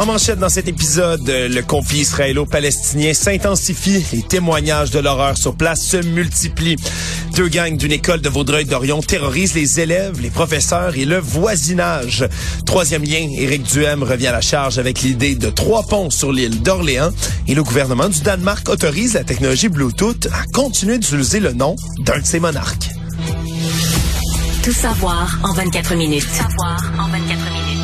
En manchette dans cet épisode, le conflit israélo-palestinien s'intensifie. Les témoignages de l'horreur sur place se multiplient. Deux gangs d'une école de Vaudreuil-Dorion terrorisent les élèves, les professeurs et le voisinage. Troisième lien, Éric Duhem revient à la charge avec l'idée de trois ponts sur l'île d'Orléans. Et le gouvernement du Danemark autorise la technologie Bluetooth à continuer d'utiliser le nom d'un de ses monarques. Tout savoir en 24 minutes. Tout savoir en 24 minutes.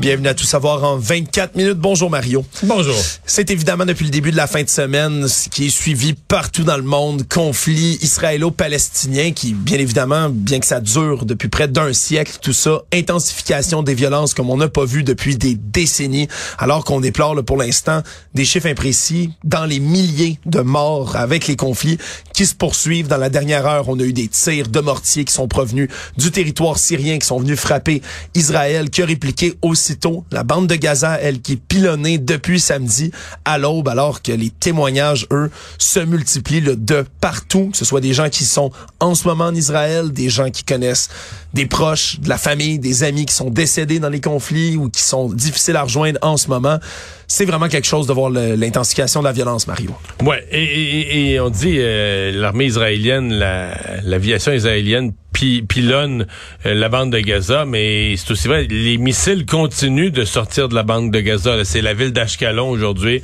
Bienvenue à Tout savoir en 24 minutes. Bonjour Mario. Bonjour. C'est évidemment depuis le début de la fin de semaine ce qui est suivi partout dans le monde, conflit israélo-palestinien qui, bien évidemment, bien que ça dure depuis près d'un siècle, tout ça, intensification des violences comme on n'a pas vu depuis des décennies, alors qu'on déplore là, pour l'instant des chiffres imprécis dans les milliers de morts avec les conflits qui se poursuivent. Dans la dernière heure, on a eu des tirs de mortiers qui sont provenus du territoire syrien, qui sont venus frapper Israël, qui a répliqué aussi la bande de Gaza, elle, qui est pilonnée depuis samedi à l'aube, alors que les témoignages, eux, se multiplient de partout, que ce soit des gens qui sont en ce moment en Israël, des gens qui connaissent des proches, de la famille, des amis qui sont décédés dans les conflits ou qui sont difficiles à rejoindre en ce moment. C'est vraiment quelque chose de voir l'intensification de la violence, Mario. Ouais, et, et, on dit euh, l'armée israélienne, l'aviation israélienne pilonne euh, la bande de Gaza, mais c'est aussi vrai, les missiles continuent de sortir de la bande de Gaza. C'est la ville d'Ashkelon aujourd'hui,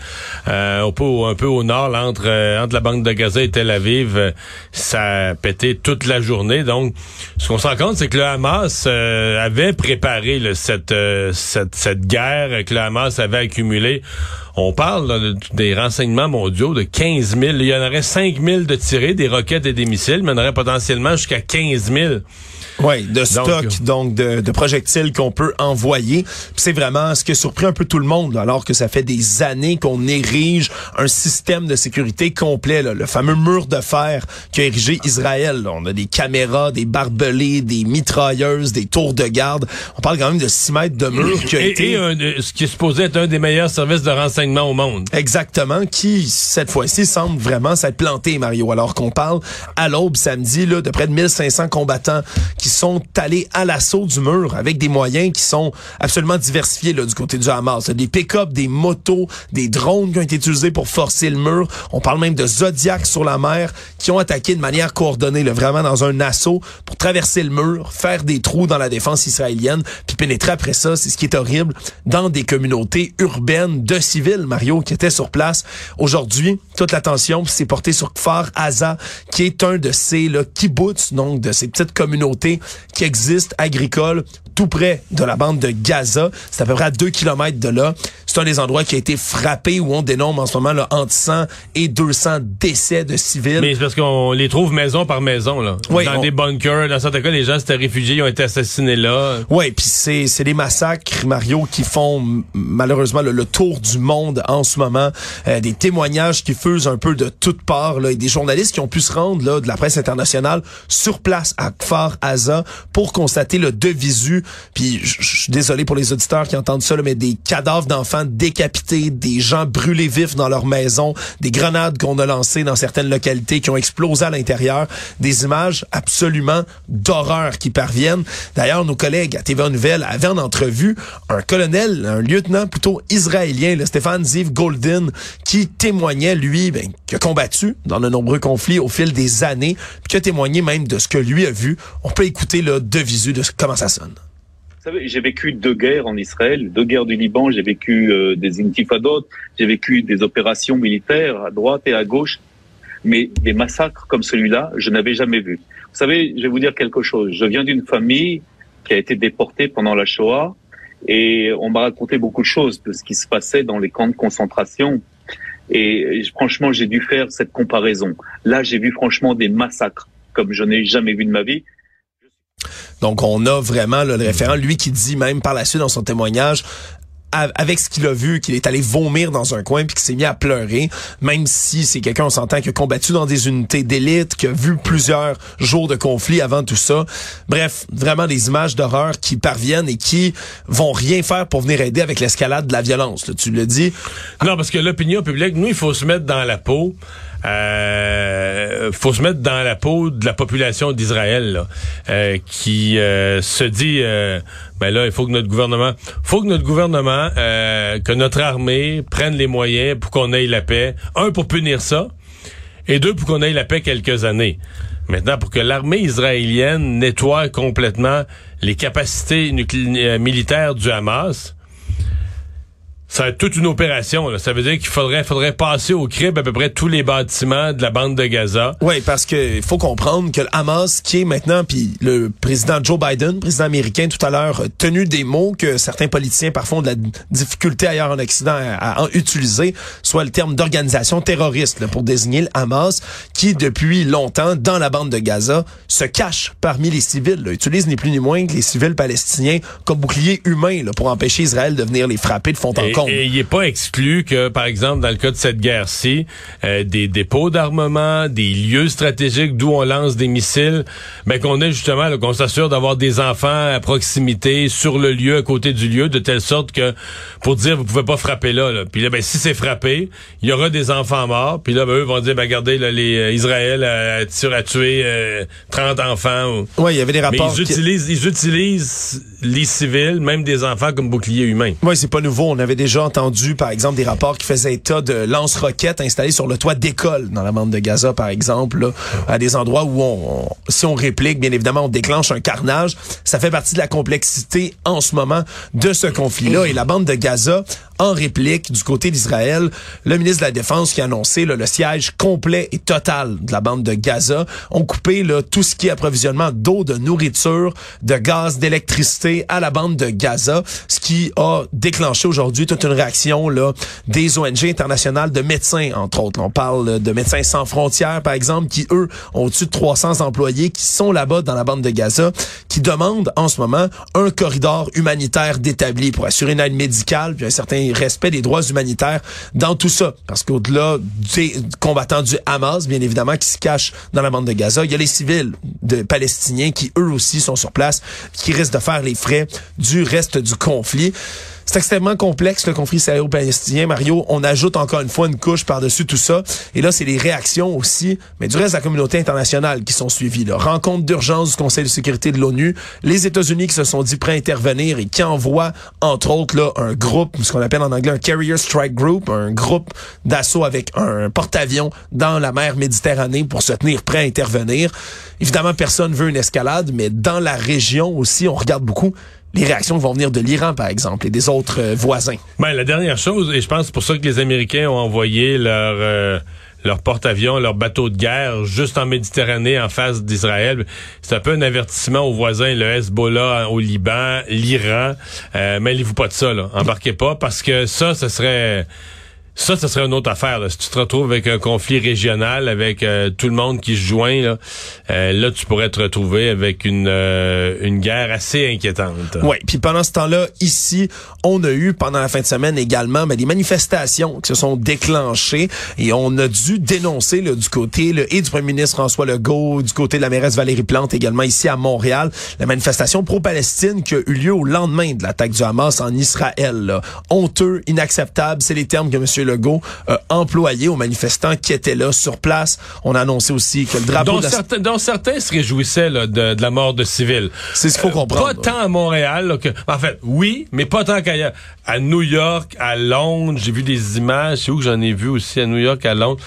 euh, un, peu au, nord, entre, euh, entre la bande de Gaza et Tel Aviv. ça a pété toute la journée. Donc, ce qu'on se rend compte, c'est que le Hamas avait préparé cette, cette, cette guerre que le Hamas avait accumulée on parle des renseignements mondiaux de 15 000. Il y en aurait 5 000 de tirés, des roquettes et des missiles, mais il y en aurait potentiellement jusqu'à 15 000. Oui, de stock, donc, de, de, projectiles qu'on peut envoyer. C'est vraiment ce qui a surpris un peu tout le monde, alors que ça fait des années qu'on érige un système de sécurité complet, le fameux mur de fer qu'a érigé Israël. On a des caméras, des barbelés, des mitrailleuses, des tours de garde. On parle quand même de 6 mètres de mur qui a été... Et un, ce qui est supposé être un des meilleurs services de renseignement au monde. Exactement, qui, cette fois-ci, semble vraiment s'être planté, Mario, alors qu'on parle à l'aube samedi là, de près de 1500 combattants qui qui sont allés à l'assaut du mur avec des moyens qui sont absolument diversifiés là, du côté du Hamas. Des pick-up, des motos, des drones qui ont été utilisés pour forcer le mur. On parle même de Zodiac sur la mer qui ont attaqué de manière coordonnée, là, vraiment dans un assaut pour traverser le mur, faire des trous dans la défense israélienne, puis pénétrer après ça, c'est ce qui est horrible, dans des communautés urbaines de civils, Mario, qui étaient sur place. Aujourd'hui, toute l'attention s'est portée sur Kfar Aza, qui est un de ces là, kibbutz, donc de ces petites communautés qui existe agricole tout près de la bande de Gaza. C'est à peu près à 2 kilomètres de là. C'est un des endroits qui a été frappé où on dénombre en ce moment là, entre 100 et 200 décès de civils. Mais c'est parce qu'on les trouve maison par maison. Là. dans des bunkers. Dans certains cas, les gens s'étaient réfugiés, ils ont été assassinés là. Oui, puis c'est, c'est des massacres, Mario, qui font malheureusement le, tour du monde en ce moment. Euh, des témoignages qui fusent un peu de toutes parts. Là, et des journalistes qui ont pu se rendre là, de la presse internationale sur place à Kfar Aza pour constater le de visu puis je suis désolé pour les auditeurs qui entendent ça, mais des cadavres d'enfants décapités, des gens brûlés vifs dans leur maison, des grenades qu'on a lancées dans certaines localités qui ont explosé à l'intérieur, des images absolument d'horreur qui parviennent. D'ailleurs, nos collègues à TVA Nouvelle avaient en entrevue un colonel, un lieutenant plutôt israélien, le Stéphane Ziv Golden, qui témoignait, lui, ben, qui a combattu dans de nombreux conflits au fil des années, puis qui a témoigné même de ce que lui a vu. Écouter le de visu de comment ça sonne savez, j'ai vécu deux guerres en Israël, deux guerres du Liban, j'ai vécu euh, des intifadot, j'ai vécu des opérations militaires à droite et à gauche, mais des massacres comme celui-là, je n'avais jamais vu. Vous savez, je vais vous dire quelque chose. Je viens d'une famille qui a été déportée pendant la Shoah et on m'a raconté beaucoup de choses de ce qui se passait dans les camps de concentration. Et franchement, j'ai dû faire cette comparaison. Là, j'ai vu franchement des massacres comme je n'ai jamais vu de ma vie. Donc, on a vraiment le référent, lui qui dit même par la suite dans son témoignage, avec ce qu'il a vu, qu'il est allé vomir dans un coin puis qu'il s'est mis à pleurer, même si c'est quelqu'un, on s'entend, qui a combattu dans des unités d'élite, qui a vu plusieurs jours de conflit avant tout ça. Bref, vraiment des images d'horreur qui parviennent et qui vont rien faire pour venir aider avec l'escalade de la violence. Là, tu le dis. Non, parce que l'opinion publique, nous, il faut se mettre dans la peau. Euh, faut se mettre dans la peau de la population d'Israël euh, qui euh, se dit euh, ben là il faut que notre gouvernement faut que notre gouvernement que notre armée prenne les moyens pour qu'on ait la paix. Un pour punir ça et deux pour qu'on ait la paix quelques années. Maintenant pour que l'armée israélienne nettoie complètement les capacités militaires du Hamas ça va être toute une opération. Là. Ça veut dire qu'il faudrait, faudrait passer au crib à peu près tous les bâtiments de la bande de Gaza. Oui, parce que faut comprendre que le Hamas, qui est maintenant, puis le président Joe Biden, président américain, tout à l'heure, tenu des mots que certains politiciens parfois ont de la difficulté ailleurs en Occident à, à utiliser, soit le terme d'organisation terroriste là, pour désigner le Hamas, qui depuis longtemps, dans la bande de Gaza, se cache parmi les civils, là, utilise ni plus ni moins que les civils palestiniens comme bouclier humain là, pour empêcher Israël de venir les frapper de fond en et il n'est pas exclu que, par exemple, dans le cas de cette guerre-ci, euh, des dépôts d'armement, des lieux stratégiques d'où on lance des missiles, mais ben, qu'on ait justement, qu'on s'assure d'avoir des enfants à proximité, sur le lieu, à côté du lieu, de telle sorte que, pour dire, vous pouvez pas frapper là. là. Puis là, ben, si c'est frappé, il y aura des enfants morts. Puis là, ben, eux vont dire, ben, regardez, là, les euh, Israël a, a, tué 30 euh, enfants. Oui, il y avait des rapports. Mais ils utilisent, ils utilisent les civils, même des enfants, comme boucliers humains. Oui, c'est pas nouveau. On avait des déjà entendu, par exemple, des rapports qui faisaient état de lance-roquettes installés sur le toit d'écoles dans la bande de Gaza, par exemple, à des endroits où on, si on réplique, bien évidemment, on déclenche un carnage. Ça fait partie de la complexité en ce moment de ce conflit-là. Et la bande de Gaza en réplique du côté d'Israël, le ministre de la Défense qui a annoncé le siège complet et total de la bande de Gaza, ont coupé là, tout ce qui est approvisionnement d'eau, de nourriture, de gaz, d'électricité à la bande de Gaza, ce qui a déclenché aujourd'hui toute une réaction là, des ONG internationales de médecins, entre autres. On parle de Médecins sans frontières, par exemple, qui, eux, ont au-dessus de 300 employés qui sont là-bas dans la bande de Gaza, qui demandent en ce moment un corridor humanitaire d'établi pour assurer une aide médicale, puis un certain respect des droits humanitaires dans tout ça. Parce qu'au-delà des combattants du Hamas, bien évidemment, qui se cachent dans la bande de Gaza, il y a les civils de palestiniens qui, eux aussi, sont sur place, qui risquent de faire les frais du reste du conflit. C'est extrêmement complexe, le conflit israélo-palestinien. Mario, on ajoute encore une fois une couche par-dessus tout ça. Et là, c'est les réactions aussi, mais du reste de la communauté internationale qui sont suivies. Là. Rencontre d'urgence du Conseil de sécurité de l'ONU, les États-Unis qui se sont dit prêts à intervenir et qui envoient, entre autres, là, un groupe, ce qu'on appelle en anglais un Carrier Strike Group, un groupe d'assaut avec un porte-avions dans la mer Méditerranée pour se tenir prêt à intervenir. Évidemment, personne veut une escalade, mais dans la région aussi, on regarde beaucoup les réactions vont venir de l'Iran, par exemple, et des autres euh, voisins. Ben, la dernière chose, et je pense pour ça que les Américains ont envoyé leur... Euh, porte-avions, leur bateau de guerre juste en Méditerranée en face d'Israël. C'est un peu un avertissement aux voisins, le Hezbollah au Liban, l'Iran. Euh, mêlez-vous pas de ça, là. Embarquez pas parce que ça, ce serait ça, ce serait une autre affaire. Là. Si tu te retrouves avec un conflit régional, avec euh, tout le monde qui se joint, là, euh, là tu pourrais te retrouver avec une, euh, une guerre assez inquiétante. Oui, puis pendant ce temps-là, ici, on a eu pendant la fin de semaine également ben, des manifestations qui se sont déclenchées et on a dû dénoncer là, du côté et du premier ministre François Legault, du côté de la mairesse Valérie Plante également ici à Montréal, la manifestation pro-Palestine qui a eu lieu au lendemain de l'attaque du Hamas en Israël. Là. Honteux, inacceptable, c'est les termes que M. Legault euh, employé aux manifestants qui étaient là sur place. On a annoncé aussi que le drapeau... Dont, certains, dont certains se réjouissaient là, de, de, la mort de civils. C'est ce qu'il faut euh, comprendre. Pas tant à Montréal. que, en fait, oui, mais pas tant qu'ailleurs. À New York, à Londres, j'ai vu des images. C'est où que j'en ai vu aussi à New York, à Londres?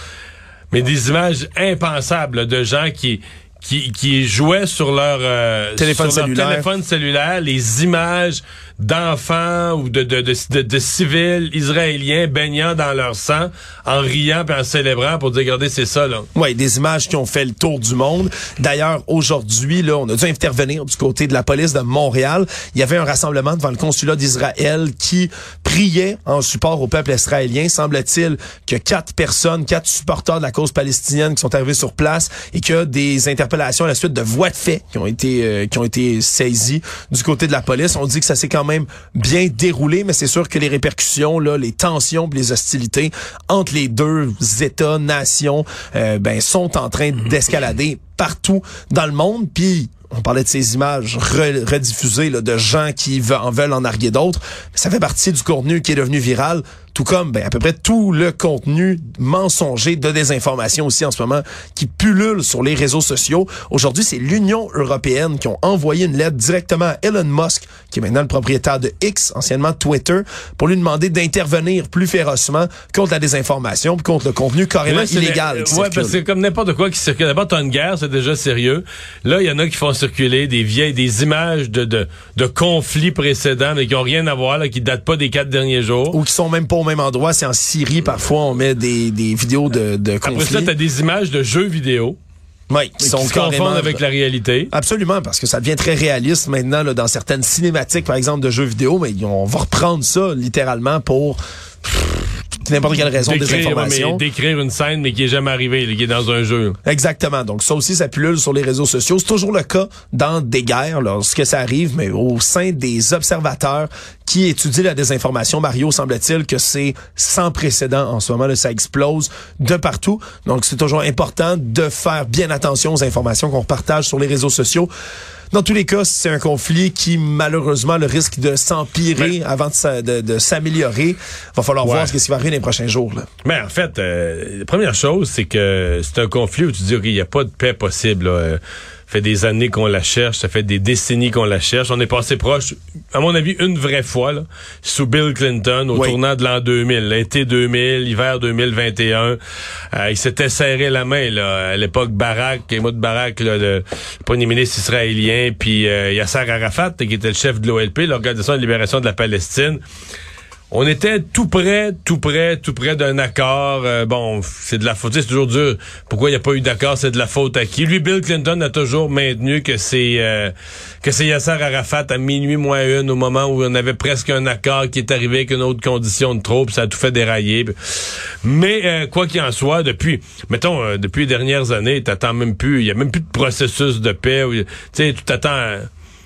Mais des images impensables de gens qui qui, qui jouaient sur leur, euh, téléphone, sur cellulaire. leur téléphone cellulaire les images d'enfants ou de, de, de, de, civils israéliens baignant dans leur sang en riant et en célébrant pour dire regardez c'est ça là. Oui, des images qui ont fait le tour du monde. D'ailleurs, aujourd'hui là, on a dû intervenir du côté de la police de Montréal. Il y avait un rassemblement devant le consulat d'Israël qui priait en support au peuple israélien. Semble-t-il que quatre personnes, quatre supporters de la cause palestinienne qui sont arrivés sur place et que des interpellations la suite de voies de fait qui ont été euh, qui ont été saisies du côté de la police. On dit que ça s'est quand même bien déroulé, mais c'est sûr que les répercussions, là, les tensions, les hostilités entre les deux États, nations, euh, ben sont en train d'escalader partout dans le monde. Puis on parlait de ces images rediffusées de gens qui en veulent en narguer d'autres. Ça fait partie du contenu qui est devenu viral tout comme ben, à peu près tout le contenu mensonger de désinformation aussi en ce moment qui pullule sur les réseaux sociaux. Aujourd'hui, c'est l'Union européenne qui ont envoyé une lettre directement à Elon Musk, qui est maintenant le propriétaire de X, anciennement Twitter, pour lui demander d'intervenir plus férocement contre la désinformation, contre le contenu carrément illégal. Oui, parce que c'est comme n'importe quoi qui circule. D'abord, t'as une guerre, c'est déjà sérieux. Là, il y en a qui font circuler des vieilles, des images de, de, de conflits précédents, mais qui ont rien à voir, là, qui datent pas des quatre derniers jours. Ou qui sont même pas au même endroit. C'est en Syrie, parfois, on met des, des vidéos de, de conflits. Après ça, t'as des images de jeux vidéo. Oui, qui sont qui se confondent avec la réalité. Absolument, parce que ça devient très réaliste maintenant là, dans certaines cinématiques, par exemple, de jeux vidéo, mais on va reprendre ça littéralement pour n'importe quelle raison des informations. Décrire une scène, mais qui est jamais arrivée, qui est dans un jeu. Exactement. Donc ça aussi, ça pullule sur les réseaux sociaux. C'est toujours le cas dans des guerres, lorsque ça arrive, mais au sein des observateurs qui étudient la désinformation, Mario, semble-t-il que c'est sans précédent en ce moment. Là, ça explose de partout. Donc c'est toujours important de faire bien attention aux informations qu'on partage sur les réseaux sociaux. Dans tous les cas, c'est un conflit qui, malheureusement, le risque de s'empirer avant de, de, s'améliorer. Va falloir voir ce qui va arriver les prochains jours. Là. Mais en fait, euh, la première chose, c'est que c'est un conflit où tu dis, qu'il n'y a pas de paix possible. Là fait des années qu'on la cherche, ça fait des décennies qu'on la cherche. On est passé proche, à mon avis, une vraie fois, là, sous Bill Clinton, au tournant de l'an 2000, l'été 2000, l'hiver 2021. Euh, il s'était serré la main, là, à l'époque de Barack, là, le premier ministre israélien, puis euh, Yasser Arafat, qui était le chef de l'OLP, l'Organisation de libération de la Palestine. On était tout près, tout près, tout près d'un accord. Euh, bon, c'est de la faute. C'est toujours dur. Pourquoi il n'y a pas eu d'accord C'est de la faute à qui? Lui, Bill Clinton a toujours maintenu que c'est euh, que c'est Yasser Arafat à minuit moins une, au moment où on avait presque un accord qui est arrivé avec une autre condition de trop, ça a tout fait dérailler. Mais euh, quoi qu'il en soit, depuis, mettons, depuis les dernières années, t'attends même plus. Il y a même plus de processus de paix. Tu sais, tu t'attends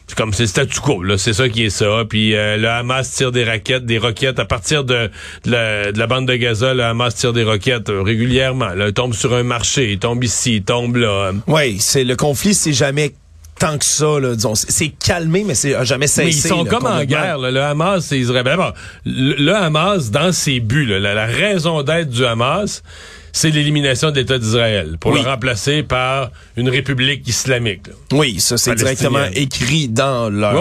c'est comme c'est statu quo là, c'est ça qui est ça. Puis euh, le Hamas tire des raquettes, des roquettes à partir de, la, bande de Gaza. Le Hamas tire des roquettes euh, régulièrement. Là, il tombe sur un marché, il tombe ici, il tombe là. Oui, c'est le conflit, c'est jamais tant que ça, là, disons. C'est calmé, mais c'est jamais cessé. Mais ils sont comme en guerre. le Hamas, c'est Israël. Ben, le, Hamas, dans ses buts, la raison d'être du Hamas, c'est l'élimination de l'État d'Israël pour le remplacer par une république islamique. Oui, ça c'est directement écrit dans leur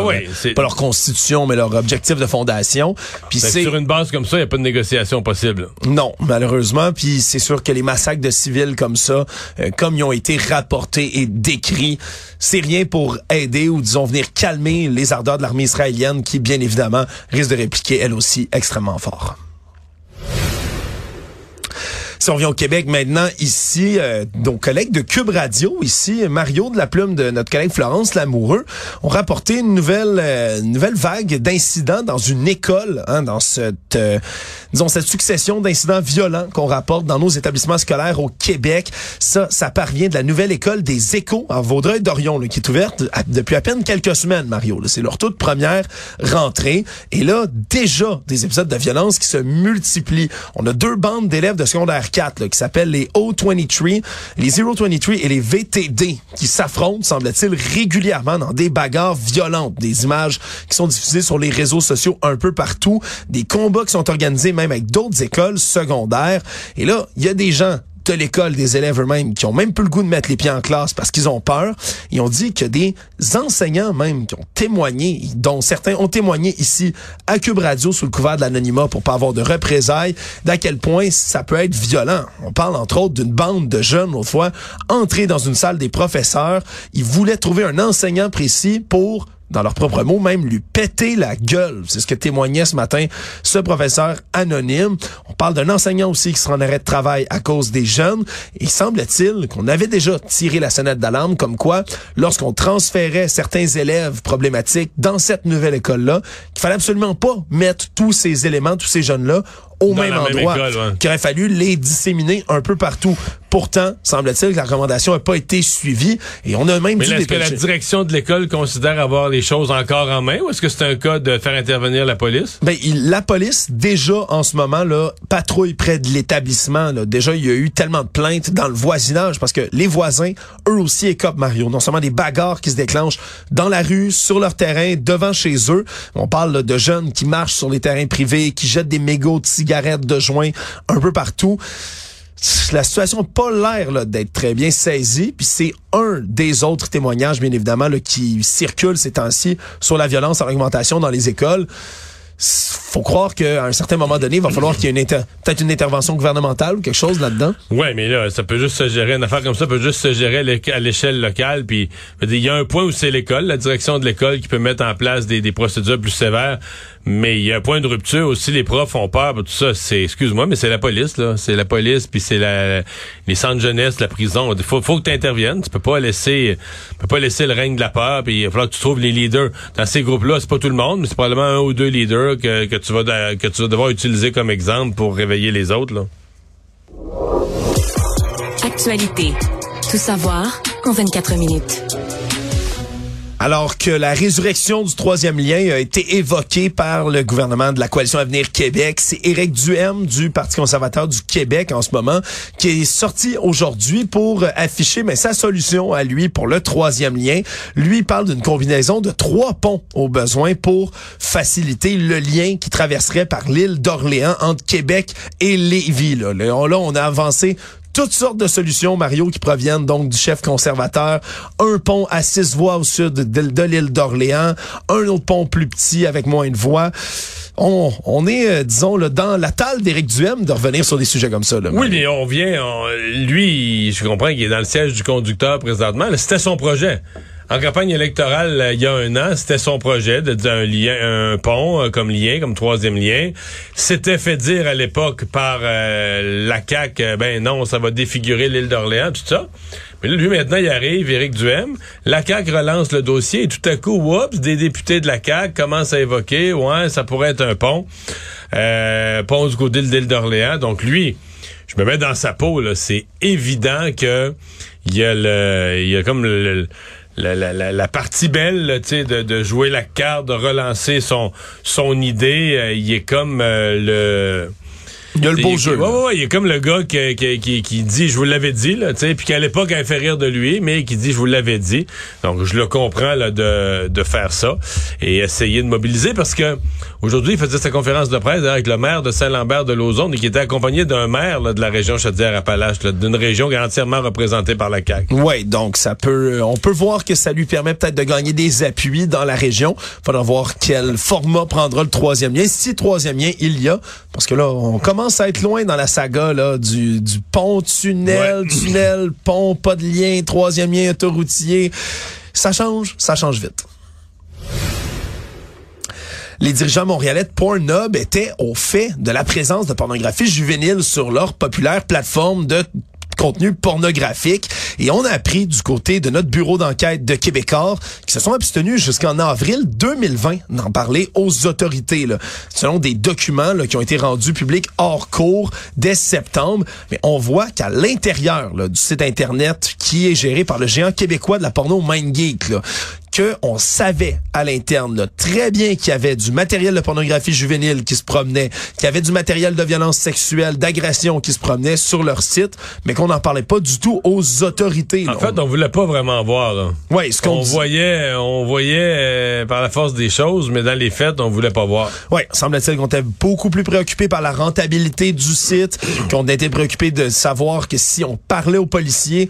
pas leur constitution mais leur objectif de fondation. Puis c'est sur une base comme ça, il n'y a pas de négociation possible. Non, malheureusement, puis c'est sûr que les massacres de civils comme ça, euh, comme ils ont été rapportés et décrits, c'est rien pour aider ou disons venir calmer les ardeurs de l'armée israélienne qui bien évidemment risque de répliquer elle aussi extrêmement fort. Si on vient au Québec maintenant, ici, euh, nos collègues de Cube Radio, ici, Mario de la plume de notre collègue Florence Lamoureux, ont rapporté une nouvelle, euh, nouvelle vague d'incidents dans une école, hein, dans cette, euh, disons, cette succession d'incidents violents qu'on rapporte dans nos établissements scolaires au Québec. Ça, ça parvient de la nouvelle école des échos à Vaudreuil-Dorion, qui est ouverte depuis à peine quelques semaines, Mario. C'est leur toute première rentrée. Et là, déjà, des épisodes de violence qui se multiplient. On a deux bandes d'élèves de secondaire qui s'appellent les O23, les 023 et les VTD qui s'affrontent, semble-t-il, régulièrement dans des bagarres violentes. Des images qui sont diffusées sur les réseaux sociaux un peu partout. Des combats qui sont organisés même avec d'autres écoles secondaires. Et là, il y a des gens de l'école, des élèves eux-mêmes, qui ont même plus le goût de mettre les pieds en classe parce qu'ils ont peur. Ils ont dit que des enseignants même qui ont témoigné, dont certains ont témoigné ici à Cube Radio sous le couvert de l'anonymat pour pas avoir de représailles, d'à quel point ça peut être violent. On parle entre autres d'une bande de jeunes, autrefois, entrés dans une salle des professeurs. Ils voulaient trouver un enseignant précis pour dans leurs propres mots, même lui péter la gueule. C'est ce que témoignait ce matin ce professeur anonyme. On parle d'un enseignant aussi qui sera en arrêt de travail à cause des jeunes. Et semble-t-il qu'on avait déjà tiré la sonnette d'alarme comme quoi, lorsqu'on transférait certains élèves problématiques dans cette nouvelle école-là, qu'il fallait absolument pas mettre tous ces éléments, tous ces jeunes-là au même endroit, qu'il aurait fallu les disséminer un peu partout Pourtant, semble-t-il que la recommandation n'a pas été suivie et on a même Mais est-ce que la direction de l'école considère avoir les choses encore en main ou est-ce que c'est un cas de faire intervenir la police? Ben, il- la police, déjà, en ce moment, là, patrouille près de l'établissement. là. Déjà, il y a eu tellement de plaintes dans le voisinage parce que les voisins, eux aussi, écopent Mario. Non seulement des bagarres qui se déclenchent dans la rue, sur leur terrain, devant chez eux. On parle là, de jeunes qui marchent sur les terrains privés, qui jettent des mégots de cigarettes, de joints, un peu partout. La situation n'a pas l'air d'être très bien saisie, puis c'est un des autres témoignages, bien évidemment, là, qui circulent ces temps-ci sur la violence en augmentation dans les écoles faut croire qu'à un certain moment donné, il va falloir qu'il y ait peut-être une intervention gouvernementale ou quelque chose là-dedans. Ouais, mais là, ça peut juste se gérer, une affaire comme ça peut juste se gérer à l'éc- à l'échelle locale. Puis, il y a un point où c'est l'école, la direction de l'école qui peut mettre en place des, des procédures plus sévères. Mais il y a un point de rupture aussi. Les profs ont peur, tout ça. C'est, excuse-moi, mais c'est la police là. C'est la police, puis c'est la, les centres jeunesse, la prison. Il faut, faut que tu interviennes. Tu peux pas laisser, tu peux pas laisser le règne de la peur. Puis il va falloir que tu trouves les leaders dans ces groupes-là. C'est pas tout le monde, mais c'est probablement un ou deux leaders que, que tu vas que tu vas devoir utiliser comme exemple pour réveiller les autres là. Actualité. Tout savoir en 24 minutes. Alors que la résurrection du troisième lien a été évoquée par le gouvernement de la coalition Avenir Québec, c'est Éric Duhem du Parti conservateur du Québec en ce moment qui est sorti aujourd'hui pour afficher mais sa solution à lui pour le troisième lien. Lui parle d'une combinaison de trois ponts au besoin pour faciliter le lien qui traverserait par l'île d'Orléans entre Québec et Lévis. Là, là, on a avancé toutes sortes de solutions, Mario, qui proviennent donc du chef conservateur. Un pont à six voies au sud de, de l'île d'Orléans, un autre pont plus petit avec moins de voies. On, on est, euh, disons, là, dans la talle d'Éric Duhem de revenir sur des sujets comme ça. Là, Oui, mais on vient, on- lui, je comprends qu'il est dans le siège du conducteur présentement. C'était son projet. En campagne électorale, euh, il y a un an, c'était son projet de dire un lien, un pont euh, comme lien, comme troisième lien. C'était fait dire à l'époque par euh, la CAC, euh, ben non, ça va défigurer l'île d'Orléans, tout ça. Mais lui maintenant, il arrive, Éric Duhem. La CAC relance le dossier et tout à coup, oups, des députés de la CAC commencent à évoquer, ouais, ça pourrait être un pont, euh, pont du côté de l'île d'Orléans. Donc lui, je me mets dans sa peau, là. C'est évident que il y a le, il y a comme le, le- la, la, la, la partie belle, là, de, de jouer la carte, de relancer son, son idée. euh, il est comme euh, le, Il y a le beau jeu. Ouais, ouais, ouais, il est comme le gars qui, qui, qui, qui dit, je vous l'avais dit, là, tu sais, puis qu'à l'époque, elle fait rire de lui, mais qui dit, je vous l'avais dit. Donc, je le comprends, là, de, de faire ça et essayer de mobiliser parce que aujourd'hui, il faisait sa conférence de presse avec le maire de Saint-Lambert de Lausanne et qui était accompagné d'un maire, là, de la région Chaudière-Appalaches, d'une région entièrement représentée par la CAQ. Ouais, donc ça peut, on peut voir que ça lui permet peut-être de gagner des appuis dans la région. Faudra voir quel format prendra le troisième lien, si troisième lien il y a, parce que là, on commence à être loin dans la saga là du, du pont, tunnel, tunnel, pont, pas de lien, troisième lien autoroutier. Ça change, ça change vite. Les dirigeants montréalais de Pornhub étaient au fait de la présence de pornographie juvénile sur leur populaire plateforme de contenu pornographique. Et on a appris du côté de notre bureau d'enquête de Québécois qui se sont abstenus jusqu'en avril 2020 d'en parler aux autorités là, selon des documents là, qui ont été rendus publics hors cours dès septembre. Mais on voit qu'à l'intérieur du site internet qui est géré par le géant québécois de la porno MindGeek que on savait à l'interne là, très bien qu'il y avait du matériel de pornographie juvénile qui se promenait, qu'il y avait du matériel de violence sexuelle, d'agression qui se promenait sur leur site, mais qu'on n'en parlait pas du tout aux autorités. En là. fait, on voulait pas vraiment voir, là. Ouais, ce qu'on On dit- voyait, on voyait euh, par la force des choses, mais dans les faits, on voulait pas voir. Ouais, semble-t-il qu'on était beaucoup plus préoccupé par la rentabilité du site, qu'on était préoccupé de savoir que si on parlait aux policiers,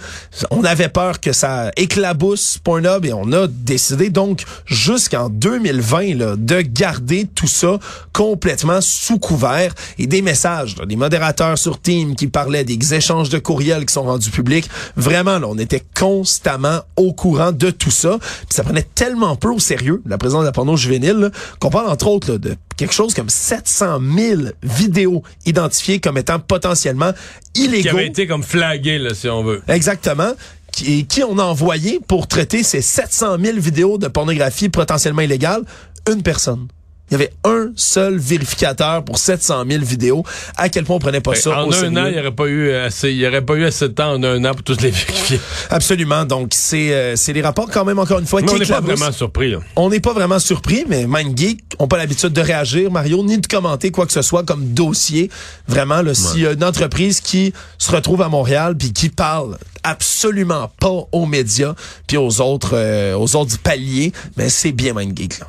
on avait peur que ça éclabousse Pornhub et on a décidé donc jusqu'en 2020 là, de garder tout ça complètement sous couvert et des messages, là, des modérateurs sur Team qui parlaient des échanges de courriels qui sont rendus publics. Vraiment, là, on était constamment au courant de tout ça. Puis ça prenait tellement peu au sérieux, la présence de la porno juvénile, qu'on parle entre autres là, de quelque chose comme 700 000 vidéos identifiées comme étant potentiellement Qui illégaux. avait été comme flagué, là, si on veut. Exactement. Qui, et qui on a envoyé pour traiter ces 700 000 vidéos de pornographie potentiellement illégale? Une personne. Il y avait un seul vérificateur pour 700 000 vidéos. À quel point on prenait pas Ben, ça en au un sérieux? an, il n'y aurait pas eu assez, il y aurait pas eu assez de temps en un an pour tous les vérifier. Absolument. Donc, c'est euh, c'est des rapports quand même, encore une fois, Mais qui on n'est pas vraiment surpris, là. On n'est pas vraiment surpris, mais MindGeek n'ont pas l'habitude de réagir, Mario, ni de commenter quoi que ce soit comme dossier. Vraiment, là, s'il y a une entreprise qui se retrouve à Montréal puis qui parle absolument pas aux médias puis aux autres euh, aux autres paliers, mais c'est bien MindGeek. Là.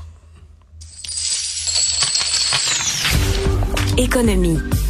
Économie.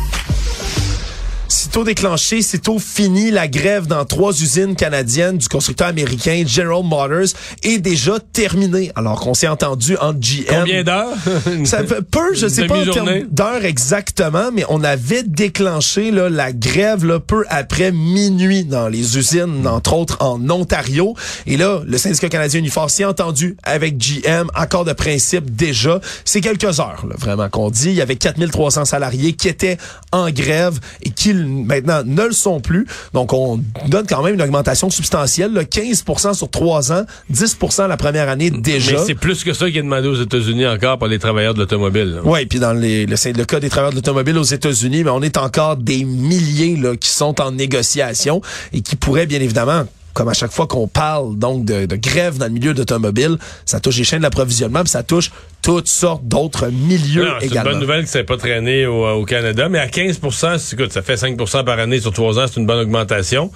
Sitôt déclenché, sitôt fini, la grève dans trois usines canadiennes du constructeur américain General Motors est déjà terminée. Alors qu'on s'est entendu entre GM... Combien d'heures? Ça fait peu, je sais pas en termes d'heures exactement, mais on avait déclenché là, la grève là, peu après minuit dans les usines, entre autres en Ontario. Et là, le syndicat canadien Unifor s'est entendu avec GM, accord de principe déjà. C'est quelques heures, là, vraiment, qu'on dit. Il y avait 4300 salariés qui étaient en grève et qui maintenant ne le sont plus. Donc, on donne quand même une augmentation substantielle, là, 15% sur trois ans, 10% la première année déjà. Mais c'est plus que ça qui est demandé aux États-Unis encore par les travailleurs de l'automobile. Oui, puis dans les, le, cas des travailleurs de l'automobile aux États-Unis, mais on est encore des milliers là, qui sont en négociation et qui pourraient bien évidemment comme à chaque fois qu'on parle donc de, de grève dans le milieu d'automobile, ça touche les chaînes d'approvisionnement, puis ça touche toutes sortes d'autres milieux Non, C'est une également. bonne nouvelle que ça n'ait pas traîné au, au Canada, mais à 15% c'est- écoute, ça fait 5% par année sur trois ans, c'est une bonne augmentation,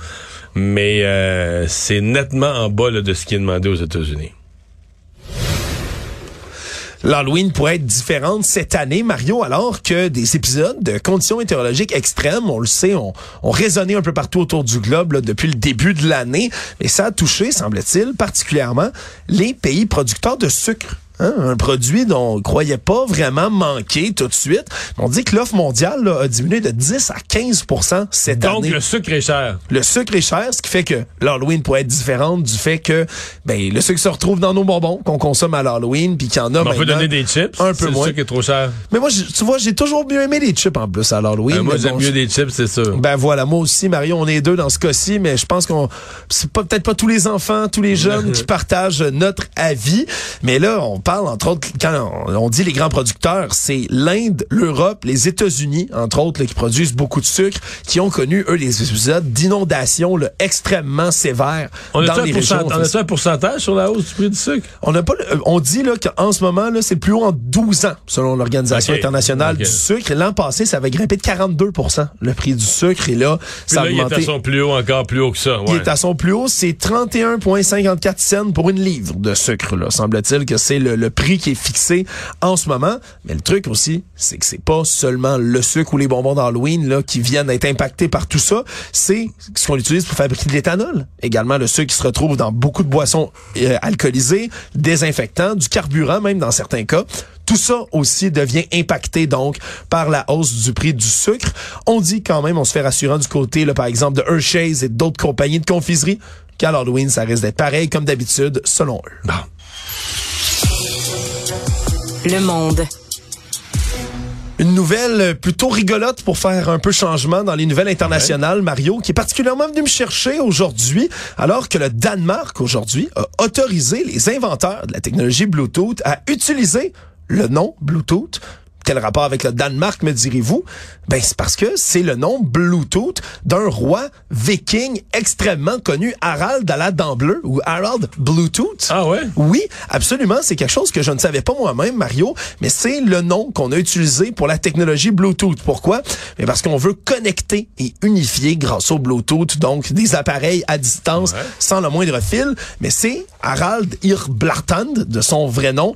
mais euh, c'est nettement en bas là, de ce qui est demandé aux États-Unis. L'Halloween pourrait être différente cette année, Mario, alors que des épisodes de conditions météorologiques extrêmes, on le sait, ont, résonné un peu partout autour du globe depuis le début de l'année. Et ça a touché, semble-t-il, particulièrement les pays producteurs de sucre. Hein, un produit dont on croyait pas vraiment manquer tout de suite. On dit que l'offre mondiale là, a diminué de 10 à 15% cette Donc, année. le sucre est cher. Le sucre est cher, ce qui fait que l'Halloween pourrait être différente du fait que ben le sucre se retrouve dans nos bonbons qu'on consomme à l'Halloween puis qu'il y en a Mais on peut donner des chips. un peu le moins. sucre est trop cher. Mais moi, tu vois, j'ai toujours mieux aimé les chips en plus à l'Halloween. Euh, moi, j'aime bon, mieux des chips, c'est sûr. Ben voilà, moi aussi, Mario, on est deux dans ce cas-ci, mais je pense qu'on c'est peut-être pas tous les enfants, tous les jeunes qui partagent notre avis. Mais là, on parle entre autres quand on, dit les grands producteurs, c'est l'Inde, l'Europe, les États-Unis, entre autres, là, qui produisent beaucoup de sucre, qui ont connu eux des épisodes d'inondations extrêmement sévères On dans un, les régions. on un pourcentage sur la hausse du prix du sucre? On n'a pas, le- euh, on dit là qu'en ce moment là, c'est le plus haut en 12 ans selon l'Organisation internationale du sucre. L'an passé, ça avait grimpé de 42 le prix du sucre et là, Puis ça a là, il est augmenté. à son plus haut, encore plus haut que ça. Il ouais. est à son plus haut, c'est 31,54 cents pour une livre de sucre. Là. Semble-t-il que c'est le, le prix qui est fixé en ce moment. Mais le truc aussi, c'est que c'est pas seulement le sucre ou les bonbons d'Halloween là qui viennent être impactés par tout ça. C'est ce qu'on utilise pour fabriquer de l'éthanol. Également le sucre qui se retrouve dans beaucoup de boissons euh, alcoolisées, désinfectants, du carburant même dans certains cas. Tout ça aussi devient impacté donc par la hausse du prix du sucre. On dit quand même, on se fait rassurant du côté, là, par exemple, de Hershey's et d'autres compagnies de confiserie, qu'à l'Halloween, ça risque d'être pareil comme d'habitude, selon eux. Bon. Le monde. Une nouvelle plutôt rigolote pour faire un peu changement dans les nouvelles internationales, Mario, qui est particulièrement venu me chercher aujourd'hui, alors que le Danemark, aujourd'hui, a autorisé les inventeurs de la technologie Bluetooth à utiliser le nom Bluetooth. Quel rapport avec le Danemark, me direz-vous? Ben, c'est parce que c'est le nom Bluetooth d'un roi viking extrêmement connu, Harald à la dent bleue, ou Harald Bluetooth. Ah ouais? Oui, absolument. C'est quelque chose que je ne savais pas moi-même, Mario, mais c'est le nom qu'on a utilisé pour la technologie Bluetooth. Pourquoi? Mais parce qu'on veut connecter et unifier grâce au Bluetooth, donc des appareils à distance Ouais. sans le moindre fil. Mais c'est Harald Irblartand, de son vrai nom,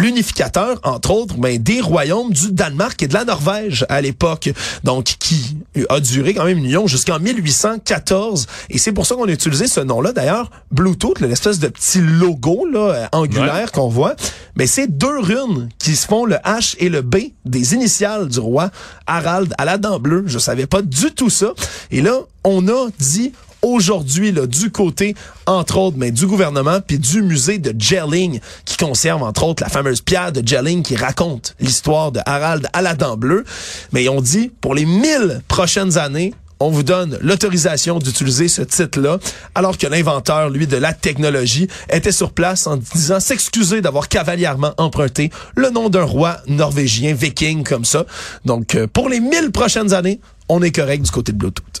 l'unificateur, entre autres, ben, des royaumes du Danemark et de la Norvège à l'époque, donc qui a duré quand même une union jusqu'en 1814. Et c'est pour ça qu'on a utilisé ce nom-là. D'ailleurs, Bluetooth, l'espèce de petit logo là, euh, angulaire qu'on voit, mais c'est deux runes qui se font le H et le B des initiales du roi Harald à la dent bleue. Je savais pas du tout ça. Et là, on a dit aujourd'hui là, du côté, entre autres, mais du gouvernement puis du musée de Jelling, qui conserve, entre autres, la fameuse pierre de Jelling qui raconte l'histoire de Harald à la dent bleue. Mais on dit, pour les mille prochaines années, on vous donne l'autorisation d'utiliser ce titre-là, alors que l'inventeur, lui, de la technologie, était sur place en disant s'excuser d'avoir cavalièrement emprunté le nom d'un roi norvégien viking comme ça. Donc, euh, pour les mille prochaines années, on est correct du côté de Bluetooth.